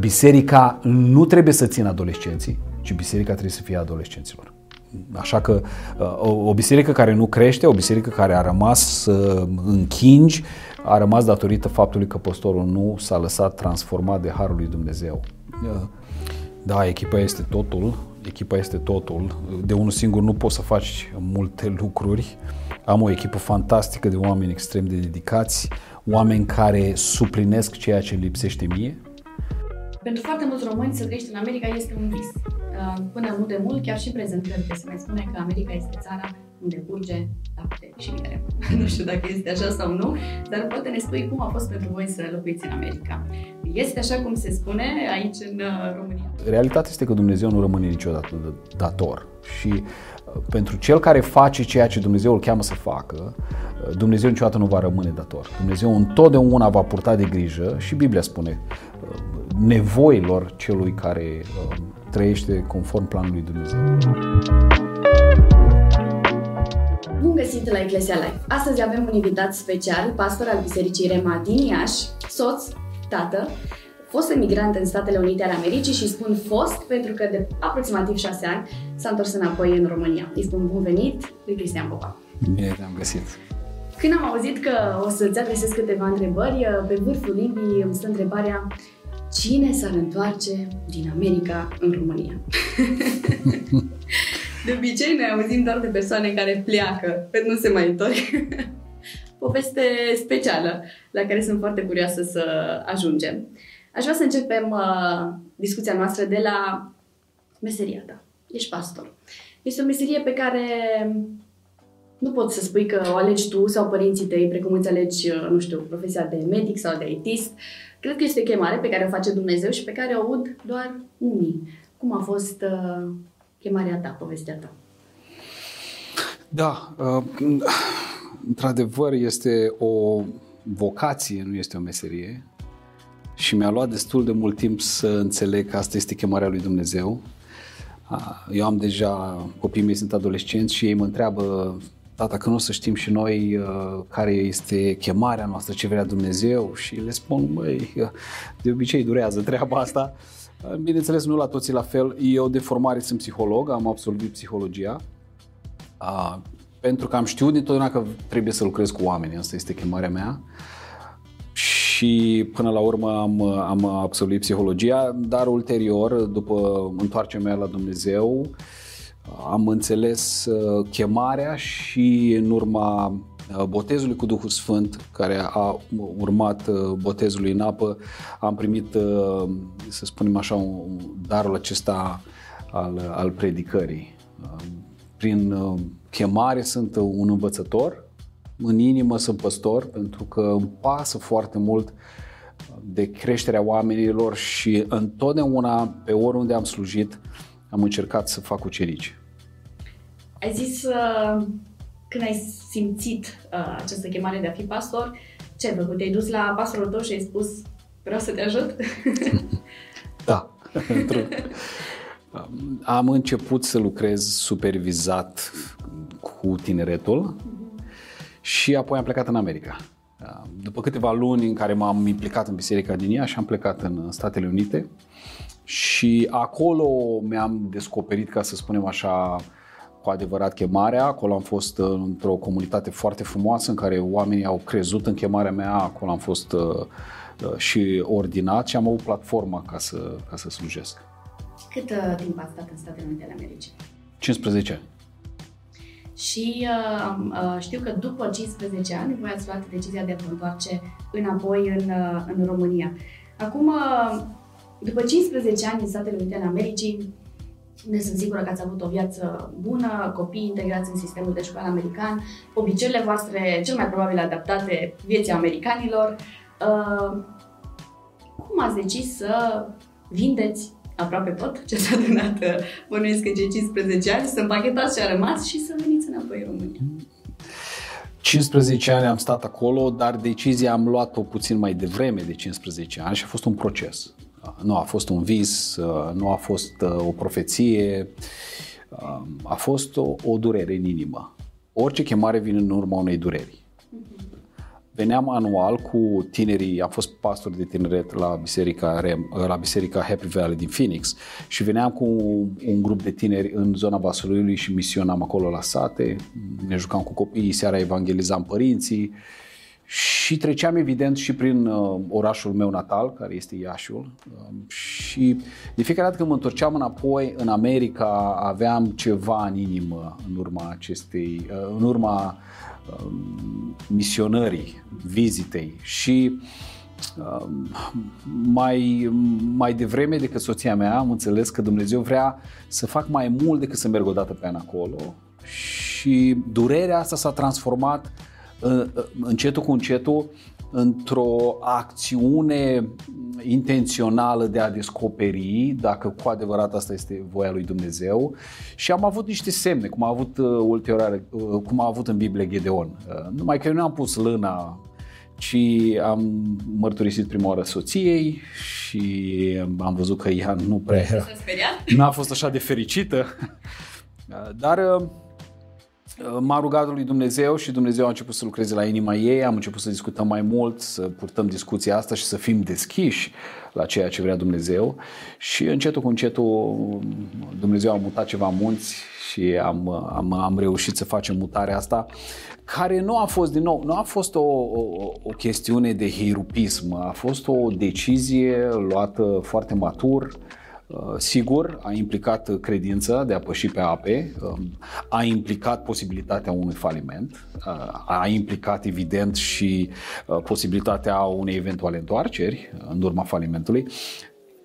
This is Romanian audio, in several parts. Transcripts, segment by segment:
Biserica nu trebuie să țină adolescenții, ci biserica trebuie să fie adolescenților. Așa că uh, o biserică care nu crește, o biserică care a rămas uh, în chingi, a rămas datorită faptului că postorul nu s-a lăsat transformat de Harul lui Dumnezeu. Uh, da, echipa este totul, echipa este totul. De unul singur nu poți să faci multe lucruri. Am o echipă fantastică de oameni extrem de dedicați, oameni care suplinesc ceea ce lipsește mie. Pentru foarte mulți români să trăiești în America este un vis. Uh, până nu de mult, chiar și prezent, cred că se mai spune că America este țara unde curge lapte și miere. nu știu dacă este așa sau nu, dar poate ne spui cum a fost pentru voi să locuiți în America. Este așa cum se spune aici în uh, România? Realitatea este că Dumnezeu nu rămâne niciodată dator și uh, pentru cel care face ceea ce Dumnezeu îl cheamă să facă, uh, Dumnezeu niciodată nu va rămâne dator. Dumnezeu întotdeauna va purta de grijă și Biblia spune nevoilor celui care trăiește conform planului Dumnezeu. Bun găsit la Eclesia Life! Astăzi avem un invitat special, pastor al Bisericii Rema din Iași, soț, tată, fost emigrant în Statele Unite ale Americii și spun fost pentru că de aproximativ șase ani s-a întors înapoi în România. Îi spun bun venit lui Cristian Popa. Bine te-am găsit! Când am auzit că o să-ți adresez câteva întrebări, pe vârful limbii îmi stă întrebarea Cine s-ar întoarce din America în România? de obicei noi auzim doar de persoane care pleacă, pentru nu se mai întorc. Poveste specială la care sunt foarte curioasă să ajungem. Aș vrea să începem uh, discuția noastră de la meseria ta. Ești pastor. Este o meserie pe care nu poți să spui că o alegi tu sau părinții tăi, precum îți alegi, uh, nu știu, profesia de medic sau de itist. Cred că este o chemare pe care o face Dumnezeu și pe care o aud doar unii. Cum a fost uh, chemarea ta, povestea ta? Da, uh, într-adevăr este o vocație, nu este o meserie. Și mi-a luat destul de mult timp să înțeleg că asta este chemarea lui Dumnezeu. Uh, eu am deja, copiii mei sunt adolescenți și ei mă întreabă tata, că nu o să știm și noi uh, care este chemarea noastră, ce vrea Dumnezeu și le spun, măi, de obicei durează treaba asta. Uh, bineînțeles, nu la toții la fel. Eu de formare sunt psiholog, am absolvit psihologia. Uh, pentru că am știut dintotdeauna că trebuie să lucrez cu oameni, asta este chemarea mea. Și până la urmă am, am absolvit psihologia, dar ulterior, după întoarcerea mea la Dumnezeu, uh, am înțeles uh, chemarea și în urma uh, botezului cu Duhul Sfânt, care a urmat uh, botezului în apă, am primit, să spunem așa, un darul acesta al, al predicării. Prin chemare sunt un învățător, în inimă sunt păstor, pentru că îmi pasă foarte mult de creșterea oamenilor și întotdeauna, pe oriunde am slujit, am încercat să fac ucerici. Ai zis uh, când ai simțit uh, această chemare de a fi pastor, ce ai făcut? Te-ai dus la pastorul tău și ai spus vreau să te ajut? da. am început să lucrez supervizat cu tineretul și apoi am plecat în America. După câteva luni în care m-am implicat în biserica din ea și am plecat în Statele Unite și acolo mi-am descoperit, ca să spunem așa, cu adevărat chemarea. Acolo am fost uh, într-o comunitate foarte frumoasă în care oamenii au crezut în chemarea mea. Acolo am fost uh, uh, și ordinat și am avut platforma ca să, ca să slujesc. Cât uh, timp ați stat în Statele Unite ale Americii? 15 ani. Și uh, uh, știu că după 15 ani voi ați luat decizia de a vă întoarce înapoi în, uh, în România. Acum, uh, după 15 ani în Statele Unite ale Americii, ne sunt sigură că ați avut o viață bună, copii integrați în sistemul de școală american, obiceiurile voastre cel mai probabil adaptate vieții americanilor. Uh, cum ați decis să vindeți aproape tot ce s-a adunat, uh, bănuiesc că cei 15 ani, să împachetați ce a rămas și să veniți înapoi în România? 15 ani am stat acolo, dar decizia am luat-o puțin mai devreme de 15 ani și a fost un proces. Nu a fost un vis, uh, nu a fost uh, o profeție, uh, a fost o, o durere în inimă. Orice chemare vine în urma unei dureri. veneam anual cu tinerii, am fost pastor de tineret la biserica, Rem, la biserica Happy Valley din Phoenix și veneam cu un grup de tineri în zona Vaslui și misionam acolo la sate, ne jucam cu copiii, seara evangelizam părinții și treceam evident și prin uh, orașul meu natal, care este Iașiul. Uh, și de fiecare dată când mă întorceam înapoi în America, aveam ceva în inimă în urma acestei, uh, în urma uh, misionării, vizitei. Și uh, mai, mai devreme decât soția mea am înțeles că Dumnezeu vrea să fac mai mult decât să merg o dată pe an acolo și durerea asta s-a transformat încetul cu încetul într-o acțiune intențională de a descoperi dacă cu adevărat asta este voia lui Dumnezeu. Și am avut niște semne, cum a avut uh, ulterior, uh, cum a avut în Biblie Gedeon. Uh, numai că eu nu am pus lâna ci am mărturisit prima oară soției și am văzut că ea nu prea era, n-a fost așa de fericită, dar M-a rugat lui Dumnezeu și Dumnezeu a început să lucreze la inima ei, am început să discutăm mai mult, să purtăm discuția asta și să fim deschiși la ceea ce vrea Dumnezeu. Și încetul cu încetul Dumnezeu a mutat ceva munți și am, am, am reușit să facem mutarea asta care nu a fost, din nou, nu a fost o, o, o chestiune de heirupism, a fost o decizie luată foarte matur, Uh, sigur, a implicat credința de a păși pe ape, um, a implicat posibilitatea unui faliment, uh, a implicat evident și uh, posibilitatea unei eventuale întoarceri în urma falimentului,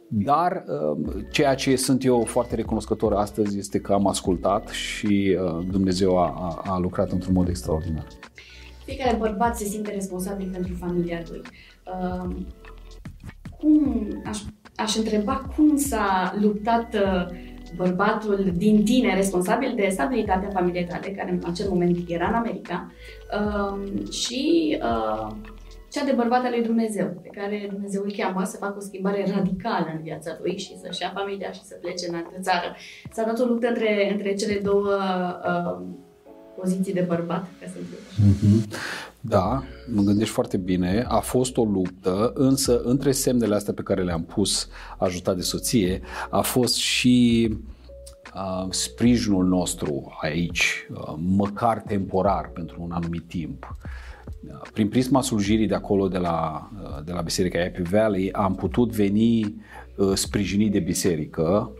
dar um, ceea ce sunt eu foarte recunoscător astăzi este că am ascultat și Dumnezeu a, a lucrat într-un mod extraordinar. Fiecare bărbat se simte responsabil pentru familia lui. Um, cum aș aș întreba cum s-a luptat uh, bărbatul din tine responsabil de stabilitatea familiei tale, care în acel moment era în America, um, și uh, cea de bărbat al lui Dumnezeu, pe care Dumnezeu îl cheamă să facă o schimbare radicală în viața lui și să-și ia familia și să plece în altă țară. S-a dat o luptă între, între cele două uh, poziții de bărbat, ca să zic așa. Mm-hmm. Da, mă gândești foarte bine. A fost o luptă, însă între semnele astea pe care le-am pus, ajutat de soție, a fost și uh, sprijinul nostru aici, uh, măcar temporar, pentru un anumit timp. Uh, prin prisma slujirii de acolo, de la, uh, de la Biserica Happy Valley, am putut veni uh, sprijinit de biserică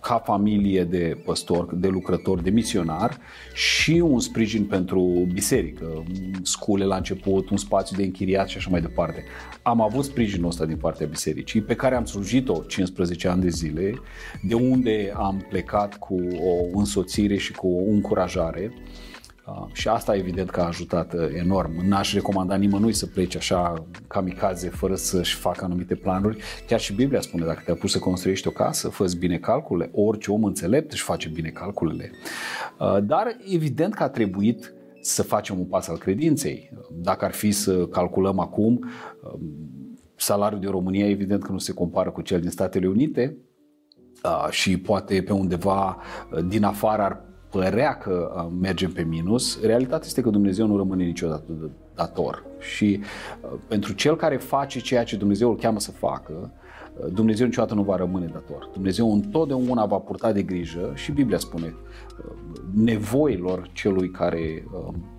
ca familie de păstori, de lucrători, de misionar și un sprijin pentru biserică, scule la început, un spațiu de închiriat și așa mai departe. Am avut sprijinul ăsta din partea bisericii pe care am slujit-o 15 ani de zile, de unde am plecat cu o însoțire și cu o încurajare Uh, și asta evident că a ajutat uh, enorm. N-aș recomanda nimănui să plece așa kamikaze fără să-și facă anumite planuri. Chiar și Biblia spune, dacă te-a pus să construiești o casă, fă bine calculele. Orice om înțelept își face bine calculele. Uh, dar evident că a trebuit să facem un pas al credinței. Dacă ar fi să calculăm acum, salariul din România evident că nu se compară cu cel din Statele Unite, și poate pe undeva din afară ar părea că uh, mergem pe minus, realitatea este că Dumnezeu nu rămâne niciodată dator. Și uh, pentru cel care face ceea ce Dumnezeu îl cheamă să facă, uh, Dumnezeu niciodată nu va rămâne dator. Dumnezeu întotdeauna va purta de grijă și Biblia spune nevoilor celui care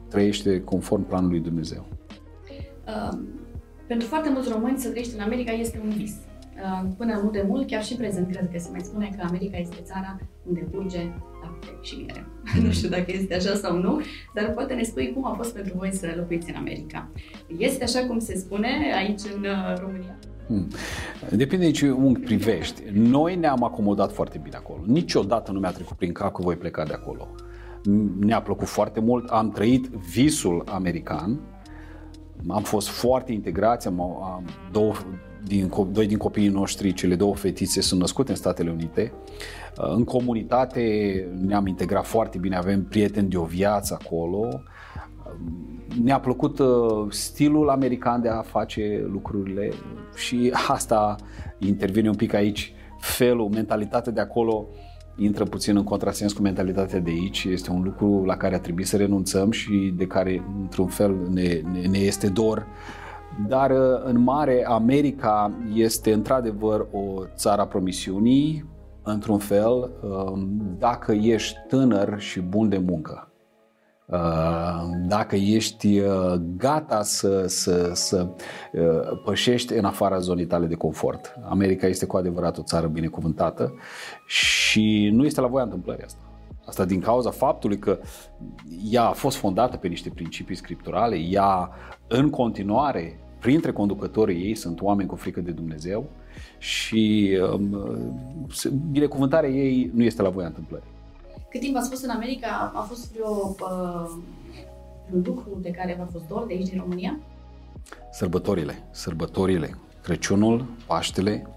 trăiește conform planului Dumnezeu. Uh, pentru foarte mulți români să trăiești în America este un vis. Uh, până nu de mult, chiar și prezent, cred că se mai spune că America este țara unde curge lapte și miere. nu știu dacă este așa sau nu, dar poate ne spui cum a fost pentru voi să locuiți în America. Este așa cum se spune aici în uh, România? Hmm. Depinde de ce unghi privești. Noi ne-am acomodat foarte bine acolo. Niciodată nu mi-a trecut prin cap că voi pleca de acolo. Ne-a plăcut foarte mult, am trăit visul american, am fost foarte integrați, am, am două, din, doi din copiii noștri, cele două fetițe, sunt născute în Statele Unite. Uh, în comunitate ne-am integrat foarte bine, avem prieteni de o viață acolo. Uh, ne-a plăcut uh, stilul american de a face lucrurile și asta intervine un pic aici, felul, mentalitatea de acolo intră puțin în contrasens cu mentalitatea de aici. Este un lucru la care a trebuit să renunțăm și de care, într-un fel, ne, ne, ne este dor. Dar, în mare, America este într-adevăr o țară a promisiunii, într-un fel, um, dacă ești tânăr și bun de muncă. Uh, dacă ești uh, gata să, să, să uh, pășești în afara zonei tale de confort. America este cu adevărat o țară binecuvântată și nu este la voia întâmplării asta. Asta din cauza faptului că ea a fost fondată pe niște principii scripturale, ea în continuare, printre conducătorii ei, sunt oameni cu frică de Dumnezeu și um, binecuvântarea ei nu este la voia întâmplării. Cât timp ați fost în America, a fost vreo, uh, un lucru de care v-a fost dor de aici din România? Sărbătorile, sărbătorile, Crăciunul, Paștele,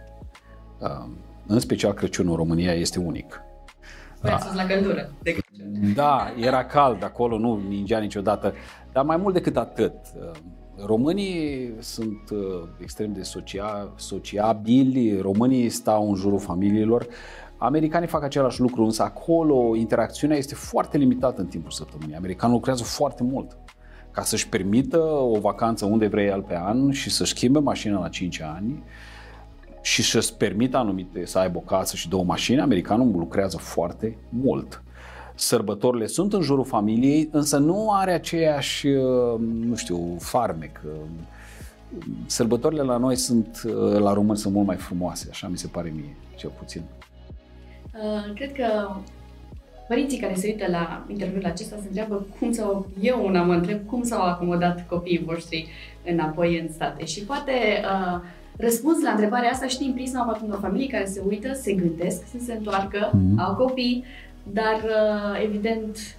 uh, în special Crăciunul în România este unic. Voi ați fost la căldură de Crăciun. Da, era cald acolo, nu ningea niciodată, dar mai mult decât atât. Uh, românii sunt uh, extrem de socia- sociabili, românii stau în jurul familiilor, Americanii fac același lucru, însă acolo interacțiunea este foarte limitată în timpul săptămânii. Americanul lucrează foarte mult ca să-și permită o vacanță unde vrei el pe an și să-și schimbe mașina la 5 ani și să-și permită anumite să aibă o casă și două mașini, americanul lucrează foarte mult. Sărbătorile sunt în jurul familiei, însă nu are aceeași, nu știu, farmec. Sărbătorile la noi sunt, la români, sunt mult mai frumoase, așa mi se pare mie, cel puțin. Uh, cred că părinții care se uită la interviul acesta se întreabă cum sau eu una mă întreb cum s-au acomodat copiii voștri înapoi în state și poate uh, răspuns la întrebarea asta știm prisma poate unor familii care se uită, se gândesc să se întoarcă, mm-hmm. au copii, dar uh, evident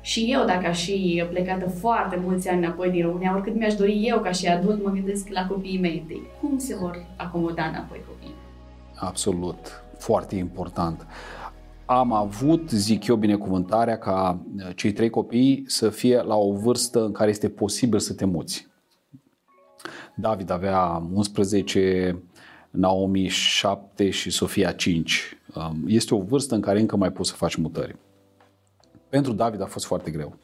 și eu, dacă aș fi plecată foarte mulți ani înapoi din România, oricât mi-aș dori eu ca și adult, mă gândesc la copiii mei de cum se vor acomoda înapoi copiii. Absolut foarte important. Am avut, zic eu, binecuvântarea ca uh, cei trei copii să fie la o vârstă în care este posibil să te muți. David avea 11, Naomi 7 și Sofia 5. Um, este o vârstă în care încă mai poți să faci mutări. Pentru David a fost foarte greu.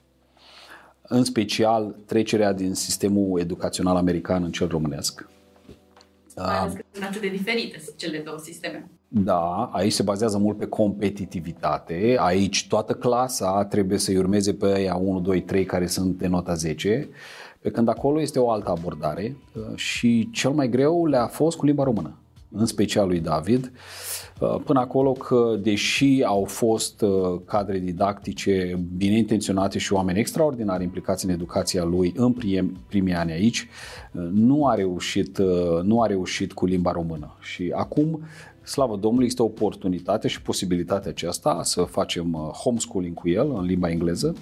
În special trecerea din sistemul educațional american în cel românesc. Mai ales că sunt atât de diferite cele două sisteme. Da, aici se bazează mult pe competitivitate. Aici toată clasa trebuie să-i urmeze pe aia 1, 2, 3 care sunt de nota 10, pe când acolo este o altă abordare uh, și cel mai greu le-a fost cu limba română, în special lui David. Uh, până acolo că, deși au fost uh, cadre didactice bine intenționate și oameni extraordinari implicați în educația lui în primii ani aici, nu a reușit, nu a reușit cu limba română. Și acum slavă Domnului, există oportunitate și posibilitatea aceasta să facem uh, homeschooling cu el în limba engleză.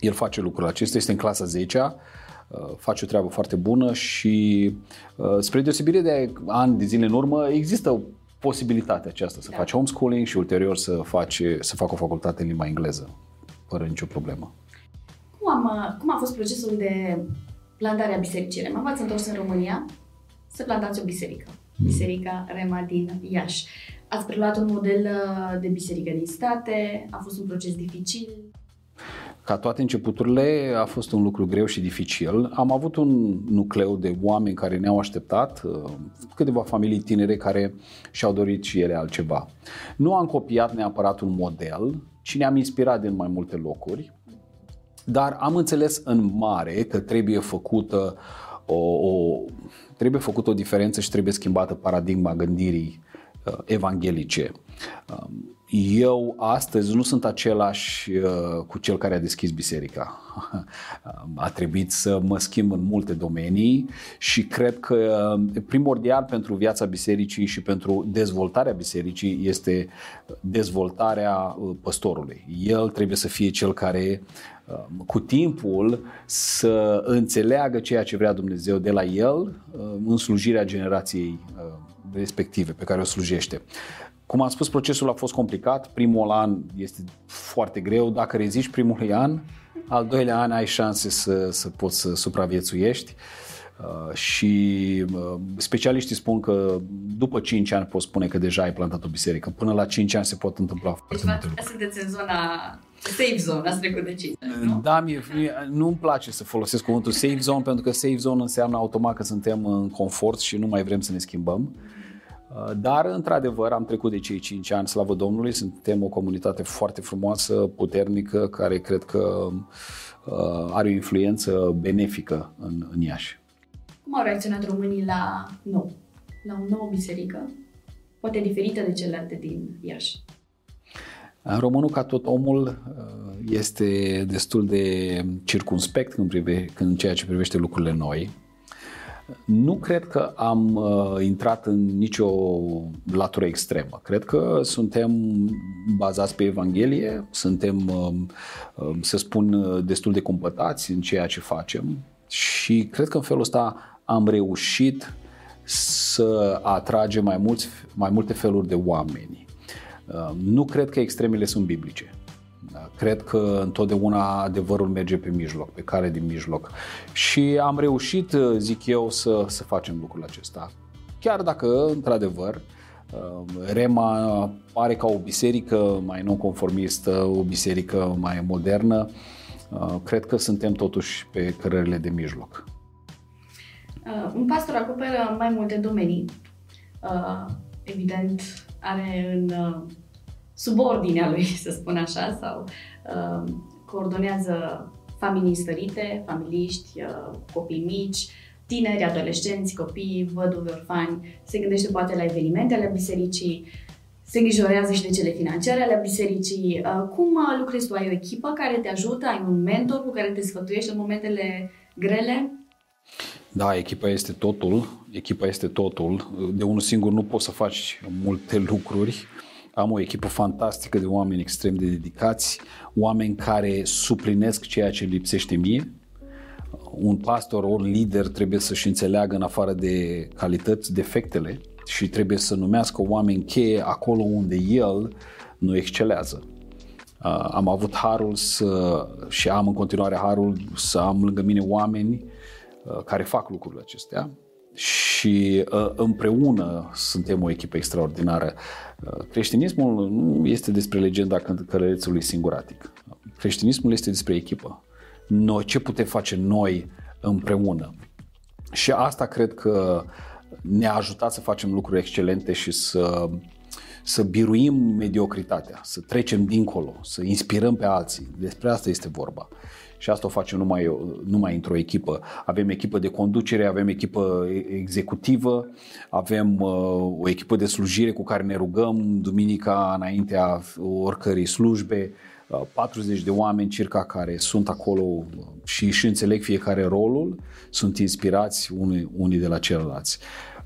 El face lucrul acesta, este în clasa 10 uh, face o treabă foarte bună și uh, spre deosebire de ani de zile în urmă, există posibilitatea aceasta să da. faci homeschooling și ulterior să, faci, să facă o facultate în limba engleză, fără nicio problemă. Cum, am, cum a fost procesul de plantare a bisericii? Mama ați întors în România să plantați o biserică. Mm. Biserica Rema din Iași. Ați preluat un model uh, de biserică din state, a fost un proces dificil? Ca toate începuturile a fost un lucru greu și dificil. Am avut un nucleu de oameni care ne-au așteptat, uh, câteva familii tinere care și-au dorit și ele altceva. Nu am copiat neapărat un model, ci ne-am inspirat din mai multe locuri, dar am înțeles în mare că trebuie făcută o, o trebuie făcută o diferență și trebuie schimbată paradigma gândirii uh, evanghelice. Um, eu astăzi nu sunt același uh, cu cel care a deschis biserica. A trebuit să mă schimb în multe domenii și cred că uh, primordial pentru viața bisericii și pentru dezvoltarea bisericii este dezvoltarea păstorului. El trebuie să fie cel care Um, cu timpul să înțeleagă ceea ce vrea Dumnezeu de la el um, în slujirea generației um, respective pe care o slujește. Cum am spus, procesul a fost complicat. Primul an este foarte greu. Dacă reziști primul an, al doilea an ai șanse să, să poți să supraviețuiești. Uh, și uh, specialiștii spun că după 5 ani poți spune că deja ai plantat o biserică. Până la 5 ani se pot întâmpla foarte deci, multe lucruri. sunteți în zona safe zone, ați trecut de 5 ani, nu? Da, mie, mie, nu-mi place să folosesc cuvântul safe zone pentru că safe zone înseamnă automat că suntem în confort și nu mai vrem să ne schimbăm. Uh, dar, într-adevăr, am trecut de cei 5 ani, slavă Domnului, suntem o comunitate foarte frumoasă, puternică, care cred că are o influență benefică în, în Iași. Cum au reacționat românii la nou, la o nouă biserică, poate diferită de celelalte din Iași? Românul, ca tot omul, este destul de circunspect când, prive, când ceea ce privește lucrurile noi. Nu cred că am uh, intrat în nicio latură extremă. Cred că suntem bazați pe Evanghelie, suntem, uh, să spun, destul de cumpătați în ceea ce facem și cred că în felul ăsta am reușit să atragem mai, mulți, mai multe feluri de oameni. Uh, nu cred că extremele sunt biblice. Uh, cred că întotdeauna adevărul merge pe mijloc, pe care din mijloc. Și am reușit, uh, zic eu, să, să facem lucrul acesta. Chiar dacă, într-adevăr, Rema pare ca o biserică mai non-conformistă, o biserică mai modernă, cred că suntem totuși pe cărările de mijloc. Uh, un pastor acoperă mai multe domenii. Uh, evident, are în uh, subordinea lui, să spun așa, sau uh, coordonează familii stărite, familiști, uh, copii mici, tineri, adolescenți, copii, văduve, orfani, se gândește poate la evenimentele bisericii, se îngrijorează și de cele financiare ale bisericii. Uh, cum uh, lucrezi tu? Ai o echipă care te ajută? Ai un mentor cu care te sfătuiești în momentele grele? Da, echipa este totul, echipa este totul. De unul singur nu poți să faci multe lucruri. Am o echipă fantastică de oameni extrem de dedicați, oameni care suplinesc ceea ce lipsește mie. Un pastor, un lider trebuie să-și înțeleagă în afară de calități defectele și trebuie să numească oameni cheie acolo unde el nu excelează. Am avut harul să, și am în continuare harul să am lângă mine oameni Uh, care fac lucrurile acestea și uh, împreună suntem o echipă extraordinară. Uh, creștinismul nu este despre legenda călărețului singuratic. Creștinismul este despre echipă. Noi, ce putem face noi împreună? Și asta cred că ne-a ajutat să facem lucruri excelente și să, să biruim mediocritatea, să trecem dincolo, să inspirăm pe alții. Despre asta este vorba și asta o facem numai, numai într-o echipă. Avem echipă de conducere, avem echipă executivă, avem uh, o echipă de slujire cu care ne rugăm duminica înaintea oricărei slujbe, 40 uh, de oameni circa care sunt acolo și își înțeleg fiecare rolul, sunt inspirați unii, unii de la ceilalți.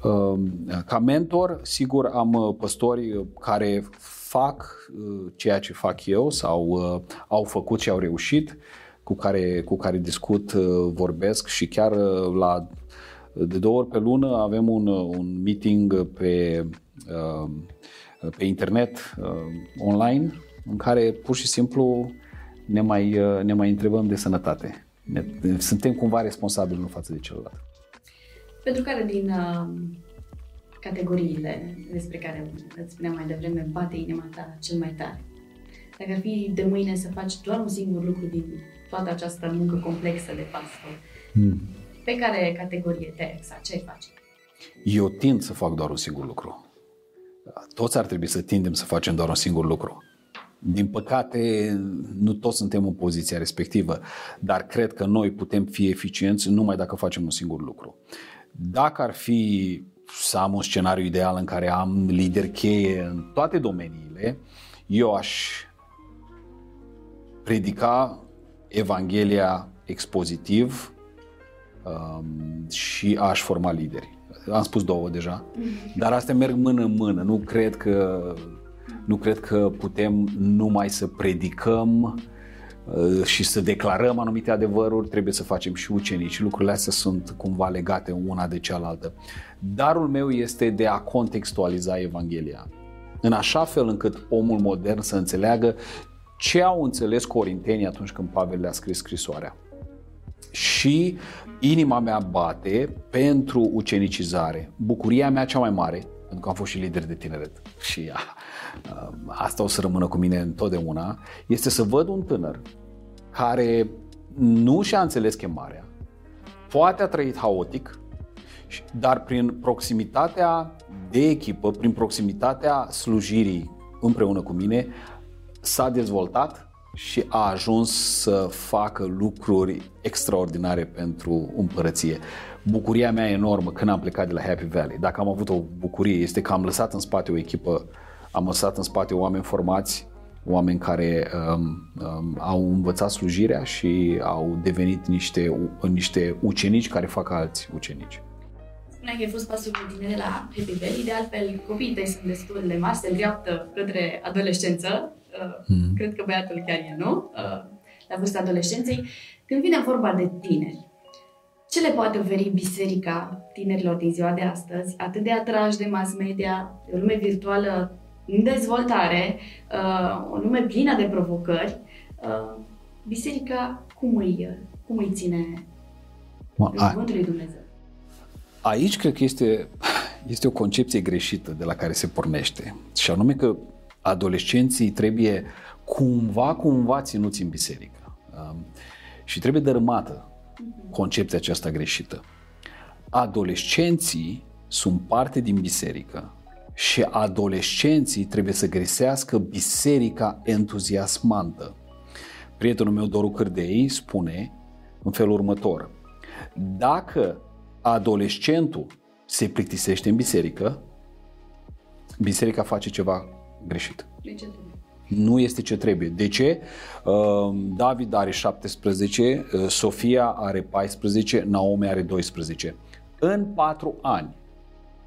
Uh, ca mentor, sigur, am păstori care fac ceea ce fac eu sau au făcut și au reușit cu care, cu care discut, uh, vorbesc și chiar uh, la de două ori pe lună avem un, uh, un meeting pe, pe internet online în care pur și simplu ne mai, ne mai întrebăm de sănătate. Ne, suntem cumva responsabili în față de celălalt. Pentru care din uh, categoriile despre care îți spuneam mai devreme bate inima ta cel mai tare? Dacă ar fi de mâine să faci doar un singur lucru din toată această muncă complexă de pastor, hmm. pe care categorie te exact, ce ai face? Eu tind să fac doar un singur lucru. Toți ar trebui să tindem să facem doar un singur lucru. Din păcate, nu toți suntem în poziția respectivă, dar cred că noi putem fi eficienți numai dacă facem un singur lucru. Dacă ar fi să am un scenariu ideal în care am lideri cheie în toate domeniile, eu aș predica Evanghelia expozitiv um, și aș forma lideri. Am spus două deja, dar astea merg mână în mână. Nu cred că, nu cred că putem numai să predicăm uh, și să declarăm anumite adevăruri, trebuie să facem și ucenici. Lucrurile astea sunt cumva legate una de cealaltă. Darul meu este de a contextualiza Evanghelia în așa fel încât omul modern să înțeleagă ce au înțeles corintenii atunci când Pavel le-a scris scrisoarea? și inima mea bate pentru ucenicizare. Bucuria mea cea mai mare, pentru că am fost și lider de tineret și a, a, asta o să rămână cu mine întotdeauna, este să văd un tânăr care nu și-a înțeles chemarea, poate a trăit haotic, dar prin proximitatea de echipă, prin proximitatea slujirii împreună cu mine, s-a dezvoltat și a ajuns să facă lucruri extraordinare pentru împărăție. Bucuria mea enormă când am plecat de la Happy Valley, dacă am avut o bucurie, este că am lăsat în spate o echipă, am lăsat în spate oameni formați, oameni care um, um, au învățat slujirea și au devenit niște, niște ucenici care fac alți ucenici. Spuneai că ai fost pastor cu tine la Happy Valley, de altfel copiii tăi sunt destul de mari, se îndreaptă către adolescență, mm. cred că băiatul chiar e, nu? Uh, la vârsta adolescenței. Când vine vorba de tineri, ce le poate oferi biserica tinerilor din ziua de astăzi, atât de atrași de mass media, de o lume virtuală în dezvoltare, uh, o lume plină de provocări, uh, biserica cum îi, cum îi ține cuvântul lui Dumnezeu? Aici cred că este, este o concepție greșită de la care se pornește. Și anume că adolescenții trebuie cumva, cumva ținuți în biserică. Um, și trebuie dărâmată concepția aceasta greșită. Adolescenții sunt parte din biserică și adolescenții trebuie să găsească biserica entuziasmantă. Prietenul meu, Doru Cârdei, spune în felul următor. Dacă adolescentul se plictisește în biserică, biserica face ceva greșit. De ce nu este ce trebuie. De ce? Uh, David are 17, uh, Sofia are 14, Naomi are 12. În 4 ani,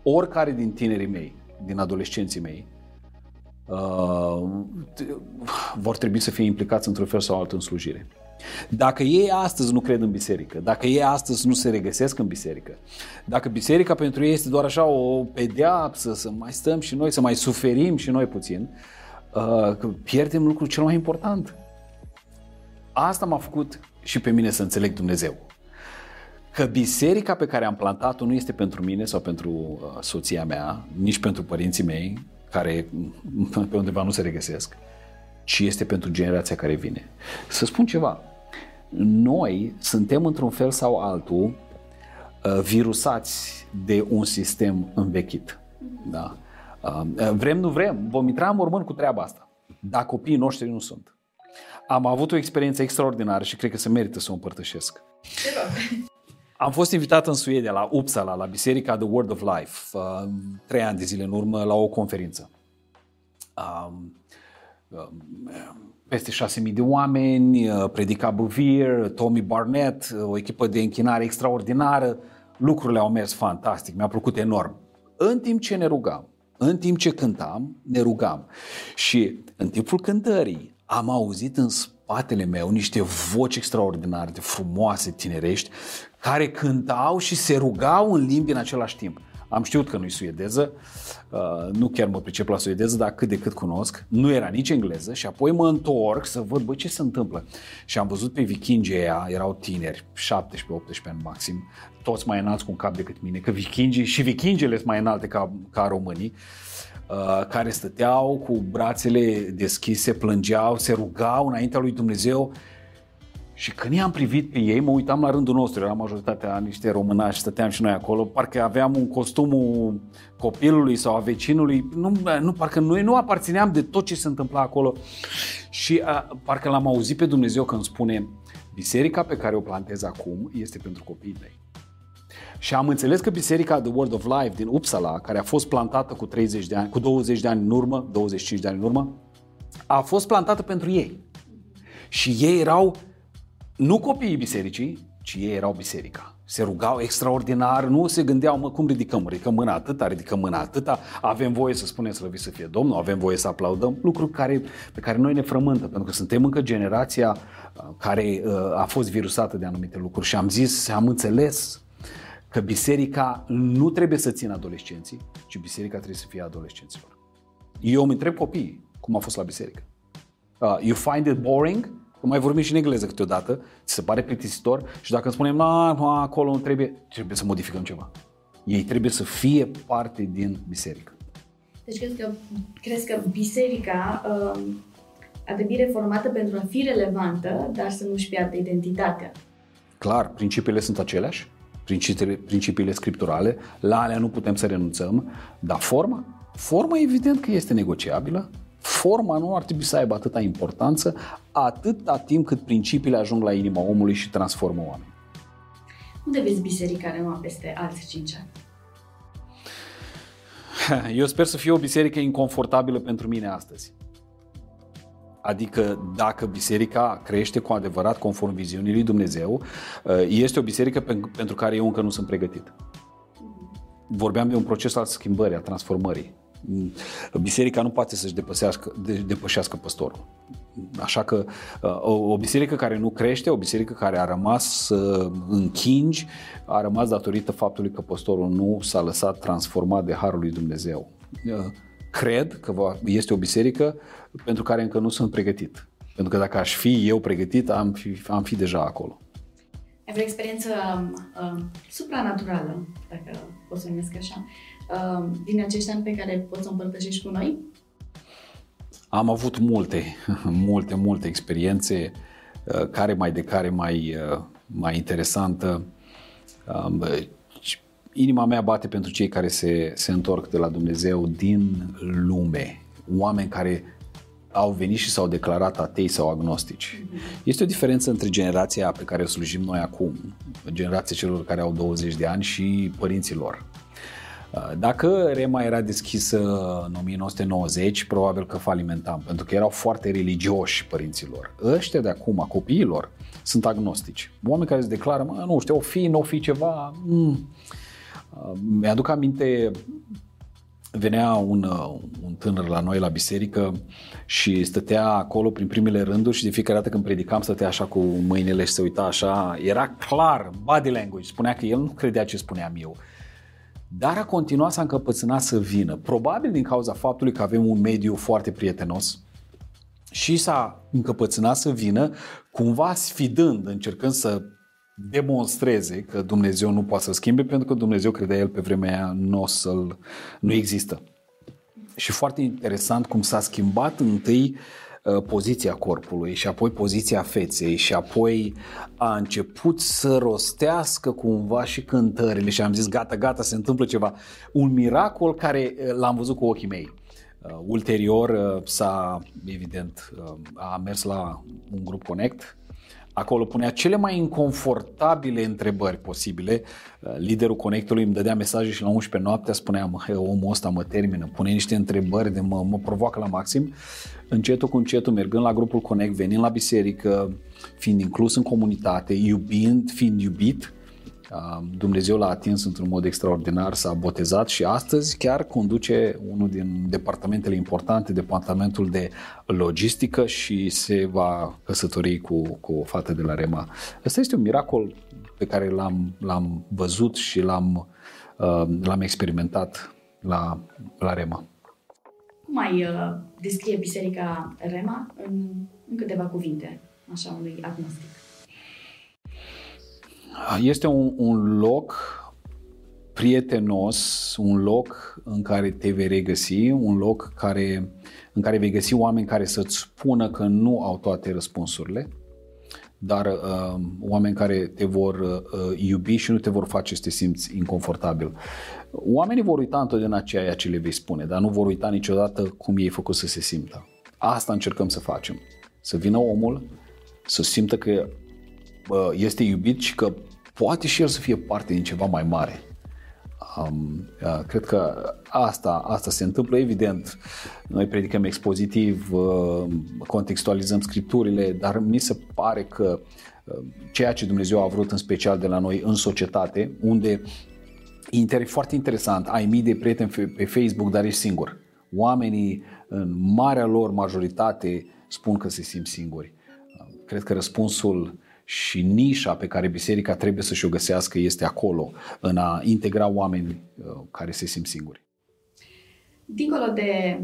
oricare din tinerii mei, din adolescenții mei, uh, vor trebui să fie implicați într-un fel sau altul în slujire. Dacă ei astăzi nu cred în biserică, dacă ei astăzi nu se regăsesc în biserică, dacă biserica pentru ei este doar așa o pedeapsă, să mai stăm și noi, să mai suferim și noi puțin, uh, pierdem lucrul cel mai important. Asta m-a făcut și pe mine să înțeleg Dumnezeu. Că biserica pe care am plantat-o nu este pentru mine sau pentru uh, soția mea, nici pentru părinții mei, care pe undeva nu se regăsesc, ci este pentru generația care vine. Să spun ceva, noi suntem într-un fel sau altul uh, virusați de un sistem învechit. Da? Uh, vrem, nu vrem, vom intra în mormânt cu treaba asta, dar copiii noștri nu sunt. Am avut o experiență extraordinară și cred că se merită să o împărtășesc. Am fost invitat în Suedia, la Uppsala, la biserica The Word of Life, uh, trei ani de zile în urmă, la o conferință. Um, peste 6.000 de oameni, uh, predica Buvir, Tommy Barnett, uh, o echipă de închinare extraordinară. Lucrurile au mers fantastic, mi-a plăcut enorm. În timp ce ne rugam, în timp ce cântam, ne rugam. Și în timpul cântării am auzit în spatele meu niște voci extraordinare de frumoase, tinerești, care cântau și se rugau în limbi în același timp. Am știut că nu-i suedeză, uh, nu chiar mă pricep la suedeză, dar cât de cât cunosc. Nu era nici engleză și apoi mă întorc să văd, bă, ce se întâmplă. Și am văzut pe vikingii aia, erau tineri, 17-18 ani maxim, toți mai înalți cu un cap decât mine, că vikingii și vikingele sunt mai înalte ca, ca românii, uh, care stăteau cu brațele deschise, plângeau, se rugau înaintea lui Dumnezeu și când i-am privit pe ei, mă uitam la rândul nostru, era majoritatea niște românași, stăteam și noi acolo, parcă aveam un costumul copilului sau a vecinului, nu, nu parcă noi nu aparțineam de tot ce se întâmpla acolo și a, parcă l-am auzit pe Dumnezeu când spune biserica pe care o plantez acum este pentru copiii tăi. Și am înțeles că biserica The Word of Life din Uppsala, care a fost plantată cu 30 de ani, cu 20 de ani în urmă, 25 de ani în urmă, a fost plantată pentru ei. Și ei erau nu copiii bisericii, ci ei erau biserica. Se rugau extraordinar, nu se gândeau, mă, cum ridicăm? Ridicăm mâna atâta, ridicăm mâna atâta, avem voie să spunem slăvit să fie Domnul, avem voie să aplaudăm, lucruri care, pe care noi ne frământă, pentru că suntem încă generația uh, care uh, a fost virusată de anumite lucruri și am zis, am înțeles că biserica nu trebuie să țină adolescenții, ci biserica trebuie să fie adolescenților. Eu îmi întreb copiii cum a fost la biserică. Uh, you find it boring? Că mai vorbim și în engleză câteodată, ți se pare plictisitor și dacă îmi spunem, na, na, acolo nu trebuie, trebuie să modificăm ceva. Ei trebuie să fie parte din biserică. Deci crezi că, crezi că biserica uh, a trebui reformată pentru a fi relevantă, dar să nu-și piardă identitatea. Clar, principiile sunt aceleași, principiile, principiile scripturale, la alea nu putem să renunțăm, dar forma? Forma evident că este negociabilă, forma nu ar trebui să aibă atâta importanță atâta timp cât principiile ajung la inima omului și transformă oameni. Unde vezi biserica Rema peste alți 5 ani? Eu sper să fie o biserică inconfortabilă pentru mine astăzi. Adică dacă biserica crește cu adevărat conform viziunii lui Dumnezeu, este o biserică pentru care eu încă nu sunt pregătit. Vorbeam de un proces al schimbării, al transformării. Biserica nu poate să-și depășească, depășească păstorul. Așa că o, o biserică care nu crește, o biserică care a rămas uh, închingi, a rămas datorită faptului că păstorul nu s-a lăsat transformat de Harul lui Dumnezeu. Uh, cred că este o biserică pentru care încă nu sunt pregătit. Pentru că dacă aș fi eu pregătit, am fi, am fi deja acolo. Ai vreo experiență uh, supranaturală, dacă pot să numesc așa, uh, din acești ani pe care poți să împărtășești cu noi? Am avut multe, multe, multe experiențe, uh, care mai de care mai, uh, mai interesantă. Um, inima mea bate pentru cei care se, se întorc de la Dumnezeu din lume, oameni care au venit și s-au declarat atei sau agnostici. Este o diferență între generația pe care o slujim noi acum, generația celor care au 20 de ani și părinților. Dacă Rema era deschisă în 1990, probabil că falimentam, pentru că erau foarte religioși părinților. Ăștia de acum, copiilor, sunt agnostici. Oameni care se declară, mă, nu știu, o fi, nu o fi ceva. Mm. Mi-aduc aminte venea un, un tânăr la noi la biserică și stătea acolo prin primele rânduri și de fiecare dată când predicam stătea așa cu mâinile și se uita așa. Era clar, body language, spunea că el nu credea ce spuneam eu. Dar a continuat să încăpățâna să vină. Probabil din cauza faptului că avem un mediu foarte prietenos și s-a încăpățânat să vină, cumva sfidând, încercând să demonstreze că Dumnezeu nu poate să schimbe pentru că Dumnezeu credea el pe vremea aia nu, o să-l, nu există. Și foarte interesant cum s-a schimbat întâi uh, poziția corpului și apoi poziția feței și apoi a început să rostească cumva și cântările și am zis gata, gata, se întâmplă ceva. Un miracol care uh, l-am văzut cu ochii mei. Uh, ulterior s-a, evident, a mers la un grup Connect Acolo punea cele mai inconfortabile întrebări posibile. Uh, liderul conectului îmi dădea mesaje și la 11 noaptea spunea, mă, omul ăsta mă termină, pune niște întrebări de mă, mă provoacă la maxim. Încetul cu încetul, mergând la grupul Connect, venind la biserică, fiind inclus în comunitate, iubind, fiind iubit, Dumnezeu l-a atins într-un mod extraordinar, s-a botezat și astăzi chiar conduce unul din departamentele importante, departamentul de logistică și se va căsători cu, cu o fată de la Rema. Asta este un miracol pe care l-am, l-am văzut și l-am, l-am experimentat la, la Rema. Cum mai uh, descrie Biserica Rema în, în câteva cuvinte, așa unui agnostic? Este un, un loc prietenos, un loc în care te vei regăsi, un loc care, în care vei găsi oameni care să-ți spună că nu au toate răspunsurile, dar uh, oameni care te vor uh, iubi și nu te vor face să te simți inconfortabil. Oamenii vor uita întotdeauna ceea ce le vei spune, dar nu vor uita niciodată cum ei făcut să se simtă. Asta încercăm să facem. Să vină omul, să simtă că este iubit și că poate și el să fie parte din ceva mai mare. Um, uh, cred că asta, asta se întâmplă, evident. Noi predicăm expozitiv, uh, contextualizăm scripturile, dar mi se pare că uh, ceea ce Dumnezeu a vrut în special de la noi în societate, unde inter, foarte interesant, ai mii de prieteni pe Facebook, dar ești singur. Oamenii, în marea lor majoritate, spun că se simt singuri. Cred că răspunsul și nișa pe care biserica trebuie să și-o găsească este acolo, în a integra oameni uh, care se simt singuri. Dincolo de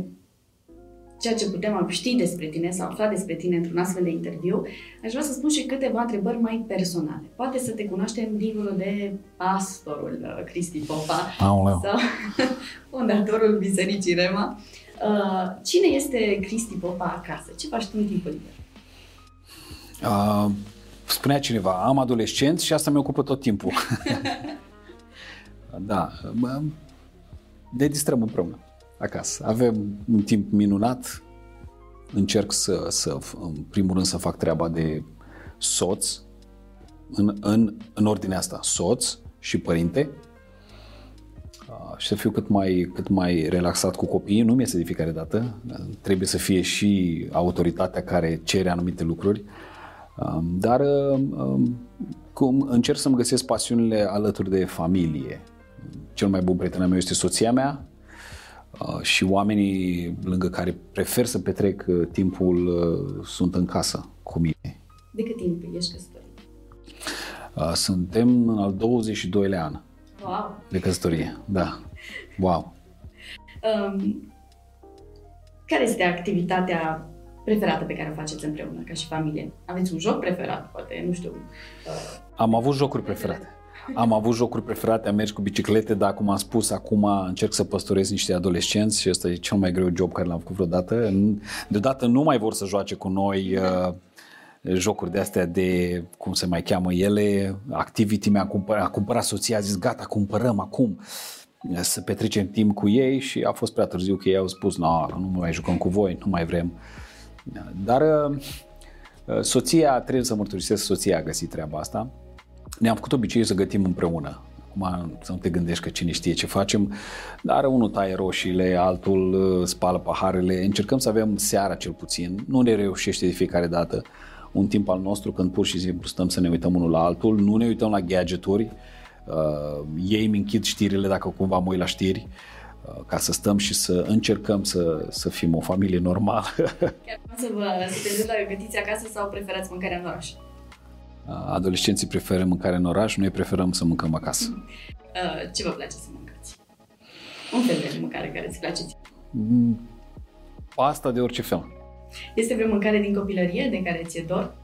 ceea ce putem ști despre tine sau afla despre tine într-un astfel de interviu, aș vrea să spun și câteva întrebări mai personale. Poate să te cunoaștem dincolo de pastorul uh, Cristi Popa Aoleu. sau fondatorul Bisericii Rema. Uh, cine este Cristi Popa acasă? Ce faci tu în timpul liber? Uh, spunea cineva, am adolescenți și asta mi ocupă tot timpul. da, mă- ne distrăm împreună acasă. Avem un timp minunat. Încerc să, să, în primul rând, să fac treaba de soț, în, în, în ordinea asta, soț și părinte, Uh, și să fiu cât mai, cât mai relaxat cu copiii. Nu mi-este de fiecare dată. Uh, Trebuie să fie și autoritatea care cere anumite lucruri. Um, Dar um, um, cum încerc să-mi găsesc pasiunile alături de familie. Cel mai bun prieten al meu este soția mea uh, și oamenii lângă care prefer să petrec uh, timpul uh, sunt în casă cu mine. De cât timp ești căsătorit? Uh, Suntem în al 22-lea an Wow! de căsătorie. Da. Wow. Um, care este activitatea preferată pe care o faceți împreună, ca și familie? Aveți un joc preferat, poate, nu știu. Uh, Am avut jocuri preferate. Am avut jocuri preferate, am mers cu biciclete, dar cum am spus, acum încerc să păstorez niște adolescenți și ăsta e cel mai greu job care l-am făcut vreodată. Deodată nu mai vor să joace cu noi uh, jocuri de astea de, cum se mai cheamă ele, activity mi-a cumpărat, a cumpărat soția, a zis gata, cumpărăm acum să petrecem timp cu ei și a fost prea târziu că ei au spus no, nu mai jucăm cu voi, nu mai vrem. Dar uh, soția, trebuie să mărturisesc, soția a găsit treaba asta. Ne-am făcut obiceiul să gătim împreună. Acum să nu te gândești că cine știe ce facem, dar unul taie roșiile, altul uh, spală paharele. Încercăm să avem seara cel puțin. Nu ne reușește de fiecare dată un timp al nostru când pur și simplu stăm să ne uităm unul la altul, nu ne uităm la gadgeturi, uh, ei îmi închid știrile dacă cumva mă uit la știri, uh, ca să stăm și să încercăm să, să fim o familie normală. chiar să vă să te duci la gătiți acasă sau preferați mâncarea în oraș? Adolescenții preferă mâncare în oraș, noi preferăm să mâncăm acasă. Uh, ce vă place să mâncați? Un fel de mâncare care îți place ție. Pasta de orice fel. Este vreo mâncare din copilărie de care ți-e dor?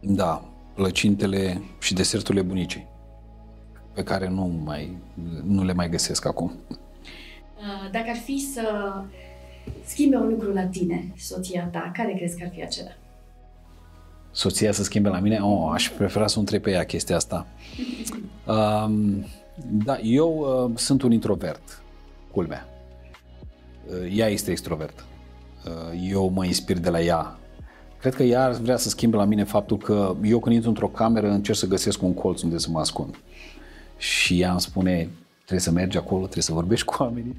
Da, plăcintele și deserturile bunicii, pe care nu, mai, nu le mai găsesc acum. Uh, Dacă ar fi să schimbe un lucru la tine, soția ta, care crezi că ar fi acela? Soția să schimbe la mine? Oh, aș prefera să o întreb pe ea chestia asta. Um, da, eu uh, sunt un introvert, culmea. Uh, ea este extrovert. Uh, eu mă inspir de la ea. Cred că ea ar vrea să schimbe la mine faptul că eu când intru într-o cameră încerc să găsesc un colț unde să mă ascund. Și ea îmi spune, trebuie să mergi acolo, trebuie să vorbești cu oamenii.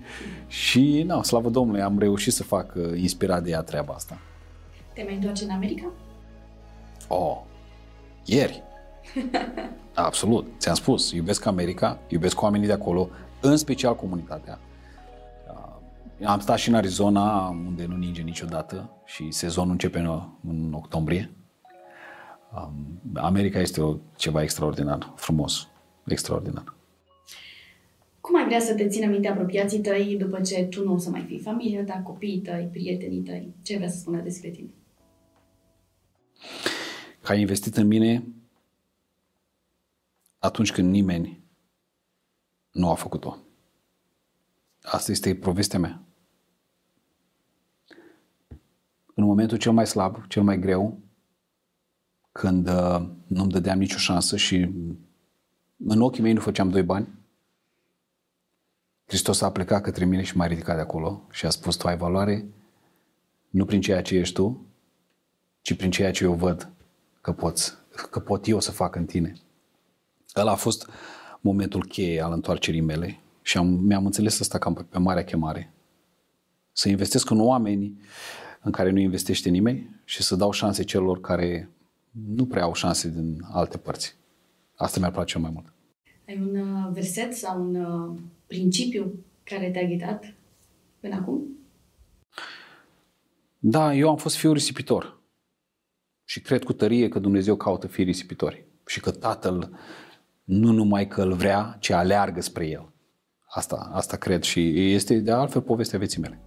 Și, na, slavă Domnului, am reușit să fac uh, inspirat de ea treaba asta. Te mai întoarce în America? Oh, ieri. Absolut, ți-am spus, iubesc America, iubesc oamenii de acolo, în special comunitatea. Uh, Am stat și în Arizona, unde nu ninge niciodată și sezonul începe în, în octombrie. Um, America este o, ceva extraordinar, frumos, extraordinar. Cum ai vrea să te țină minte apropiații tăi după ce tu nu o să mai fii? Familia ta, copiii tăi, prietenii tăi? Ce ai vrea să spună despre tine? Că ai investit în mine atunci când nimeni nu a făcut-o. Asta este povestea mea. În momentul cel mai slab, cel mai greu, când uh, nu-mi dădeam nicio șansă și în ochii mei nu făceam doi bani, Hristos a plecat către mine și m-a ridicat de acolo și a spus, tu ai valoare nu prin ceea ce ești tu, ci prin ceea ce eu văd că, poți, că pot eu să fac în tine. Ăla a fost momentul cheie al întoarcerii mele și am, mi-am înțeles asta cam pe, pe marea chemare. Să investesc în oameni în care nu investește nimeni și să dau șanse celor care nu prea au șanse din alte părți. Asta mi-ar place cel mai mult. Ai un uh, verset sau un uh, principiu care te-a ghidat până acum? Da, eu am fost fiul risipitor. Și cred cu tărie că Dumnezeu caută fii risipitori. Și că Tatăl nu numai că îl vrea, ci aleargă spre el. Asta, asta cred și este de altfel povestea vieții mele.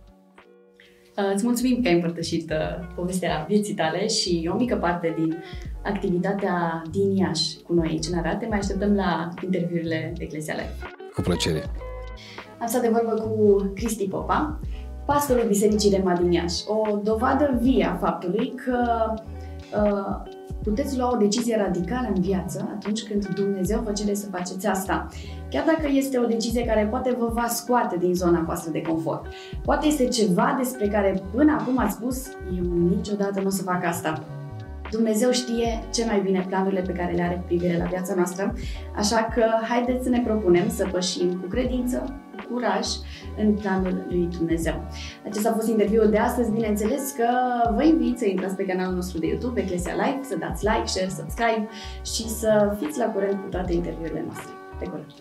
Uh, îți mulțumim că ai împărtășit uh, povestea vieții tale și o mică parte din activitatea din Iași cu noi aici în Arad. Te mai așteptăm la interviurile de Eclesia Live. Cu plăcere. Am stat de vorbă cu Cristi Popa, pastorul Bisericii Rema din Iași. O dovadă vie a faptului că uh, puteți lua o decizie radicală în viață atunci când Dumnezeu vă cere să faceți asta. Chiar dacă este o decizie care poate vă va scoate din zona voastră de confort. Poate este ceva despre care până acum ați spus, eu niciodată nu o să fac asta. Dumnezeu știe ce mai bine planurile pe care le are cu privire la viața noastră, așa că haideți să ne propunem să pășim cu credință, curaj în planul lui Dumnezeu. Acesta a fost interviul de astăzi. Bineînțeles că vă invit să intrați pe canalul nostru de YouTube, Eclesia Live, să dați like, share, subscribe și să fiți la curent cu toate interviurile noastre. Pe curând!